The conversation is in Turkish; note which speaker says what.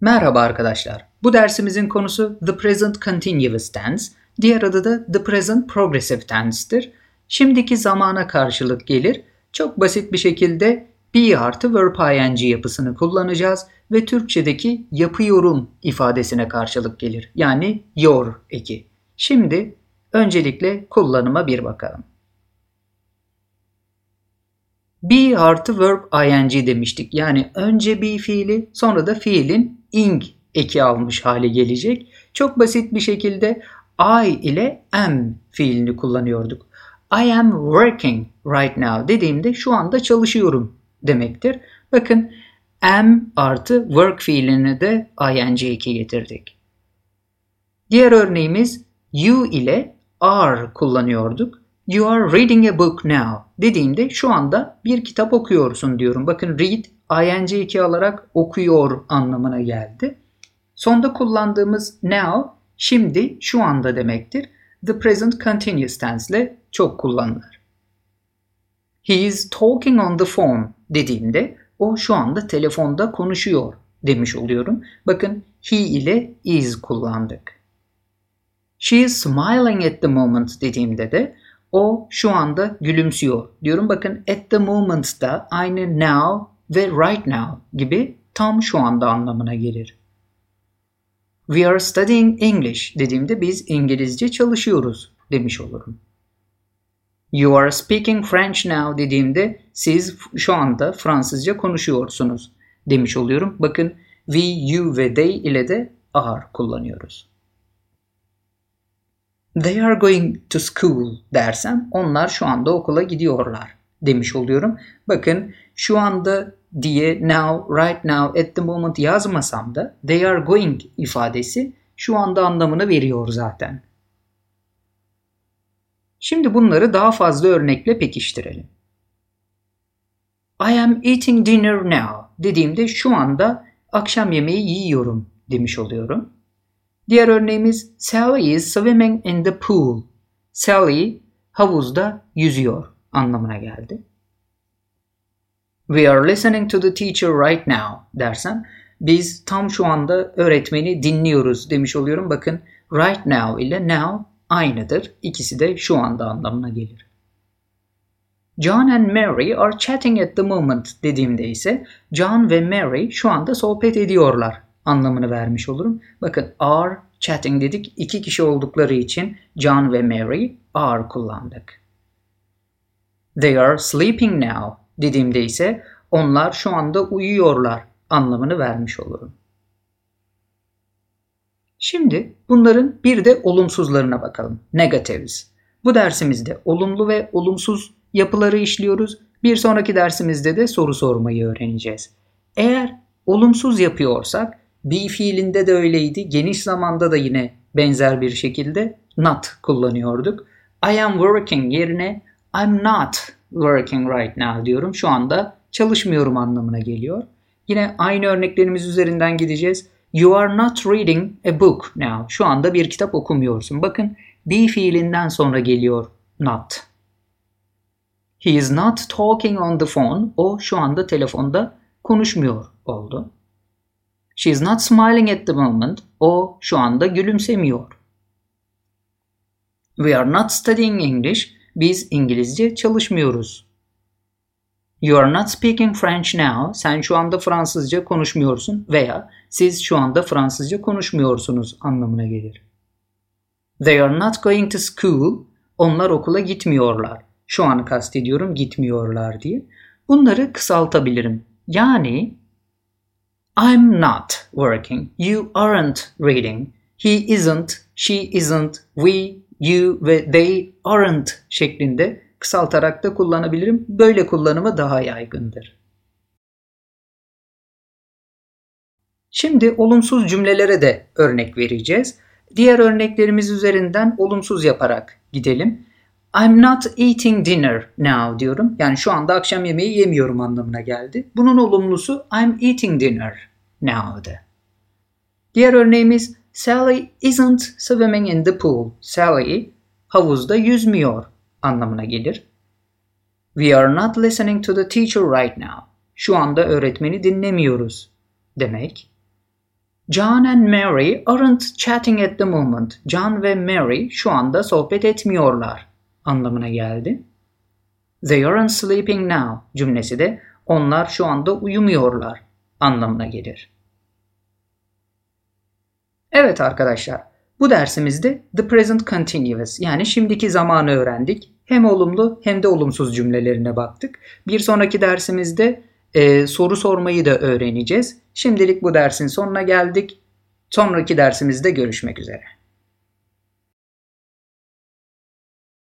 Speaker 1: Merhaba arkadaşlar. Bu dersimizin konusu The Present Continuous Tense, diğer adı da The Present Progressive Tense'tir. Şimdiki zamana karşılık gelir. Çok basit bir şekilde be artı verb ing yapısını kullanacağız ve Türkçedeki yapıyorum ifadesine karşılık gelir. Yani your eki. Şimdi öncelikle kullanıma bir bakalım. Be artı verb ing demiştik. Yani önce be fiili sonra da fiilin ing eki almış hale gelecek. Çok basit bir şekilde I ile am fiilini kullanıyorduk. I am working right now dediğimde şu anda çalışıyorum demektir. Bakın am artı work fiilini de ing eki getirdik. Diğer örneğimiz you ile are kullanıyorduk. You are reading a book now dediğimde şu anda bir kitap okuyorsun diyorum. Bakın read ing2 alarak okuyor anlamına geldi. Sonda kullandığımız now şimdi şu anda demektir. The present continuous tense ile çok kullanılır. He is talking on the phone dediğimde o şu anda telefonda konuşuyor demiş oluyorum. Bakın he ile is kullandık. She is smiling at the moment dediğimde de o şu anda gülümsüyor diyorum. Bakın at the moment da aynı now ve right now gibi tam şu anda anlamına gelir. We are studying English dediğimde biz İngilizce çalışıyoruz demiş olurum. You are speaking French now dediğimde siz şu anda Fransızca konuşuyorsunuz demiş oluyorum. Bakın we, you ve they ile de are kullanıyoruz. They are going to school dersem onlar şu anda okula gidiyorlar demiş oluyorum. Bakın şu anda diye now, right now, at the moment yazmasam da they are going ifadesi şu anda anlamını veriyor zaten. Şimdi bunları daha fazla örnekle pekiştirelim. I am eating dinner now dediğimde şu anda akşam yemeği yiyorum demiş oluyorum. Diğer örneğimiz Sally is swimming in the pool. Sally havuzda yüzüyor anlamına geldi. We are listening to the teacher right now dersem biz tam şu anda öğretmeni dinliyoruz demiş oluyorum. Bakın right now ile now aynıdır. İkisi de şu anda anlamına gelir. John and Mary are chatting at the moment dediğimde ise John ve Mary şu anda sohbet ediyorlar anlamını vermiş olurum. Bakın are chatting dedik. iki kişi oldukları için John ve Mary are kullandık. They are sleeping now dediğimde ise onlar şu anda uyuyorlar anlamını vermiş olurum. Şimdi bunların bir de olumsuzlarına bakalım. Negatives. Bu dersimizde olumlu ve olumsuz yapıları işliyoruz. Bir sonraki dersimizde de soru sormayı öğreneceğiz. Eğer olumsuz yapıyorsak be fiilinde de öyleydi. Geniş zamanda da yine benzer bir şekilde not kullanıyorduk. I am working yerine I'm not working right now diyorum. Şu anda çalışmıyorum anlamına geliyor. Yine aynı örneklerimiz üzerinden gideceğiz. You are not reading a book now. Şu anda bir kitap okumuyorsun. Bakın be fiilinden sonra geliyor not. He is not talking on the phone. O şu anda telefonda konuşmuyor oldu. She is not smiling at the moment. O şu anda gülümsemiyor. We are not studying English. Biz İngilizce çalışmıyoruz. You are not speaking French now. Sen şu anda Fransızca konuşmuyorsun veya siz şu anda Fransızca konuşmuyorsunuz anlamına gelir. They are not going to school. Onlar okula gitmiyorlar. Şu an kastediyorum gitmiyorlar diye. Bunları kısaltabilirim. Yani I'm not working. You aren't reading. He isn't. She isn't. We, you ve they aren't şeklinde kısaltarak da kullanabilirim. Böyle kullanımı daha yaygındır. Şimdi olumsuz cümlelere de örnek vereceğiz. Diğer örneklerimiz üzerinden olumsuz yaparak gidelim. I'm not eating dinner now diyorum. Yani şu anda akşam yemeği yemiyorum anlamına geldi. Bunun olumlusu I'm eating dinner now'dı. Diğer örneğimiz Sally isn't swimming in the pool. Sally havuzda yüzmüyor anlamına gelir. We are not listening to the teacher right now. Şu anda öğretmeni dinlemiyoruz demek. John and Mary aren't chatting at the moment. John ve Mary şu anda sohbet etmiyorlar anlamına geldi. They aren't sleeping now cümlesi de onlar şu anda uyumuyorlar anlamına gelir. Evet arkadaşlar, bu dersimizde the present continuous yani şimdiki zamanı öğrendik. Hem olumlu hem de olumsuz cümlelerine baktık. Bir sonraki dersimizde e, soru sormayı da öğreneceğiz. Şimdilik bu dersin sonuna geldik. Sonraki dersimizde görüşmek üzere.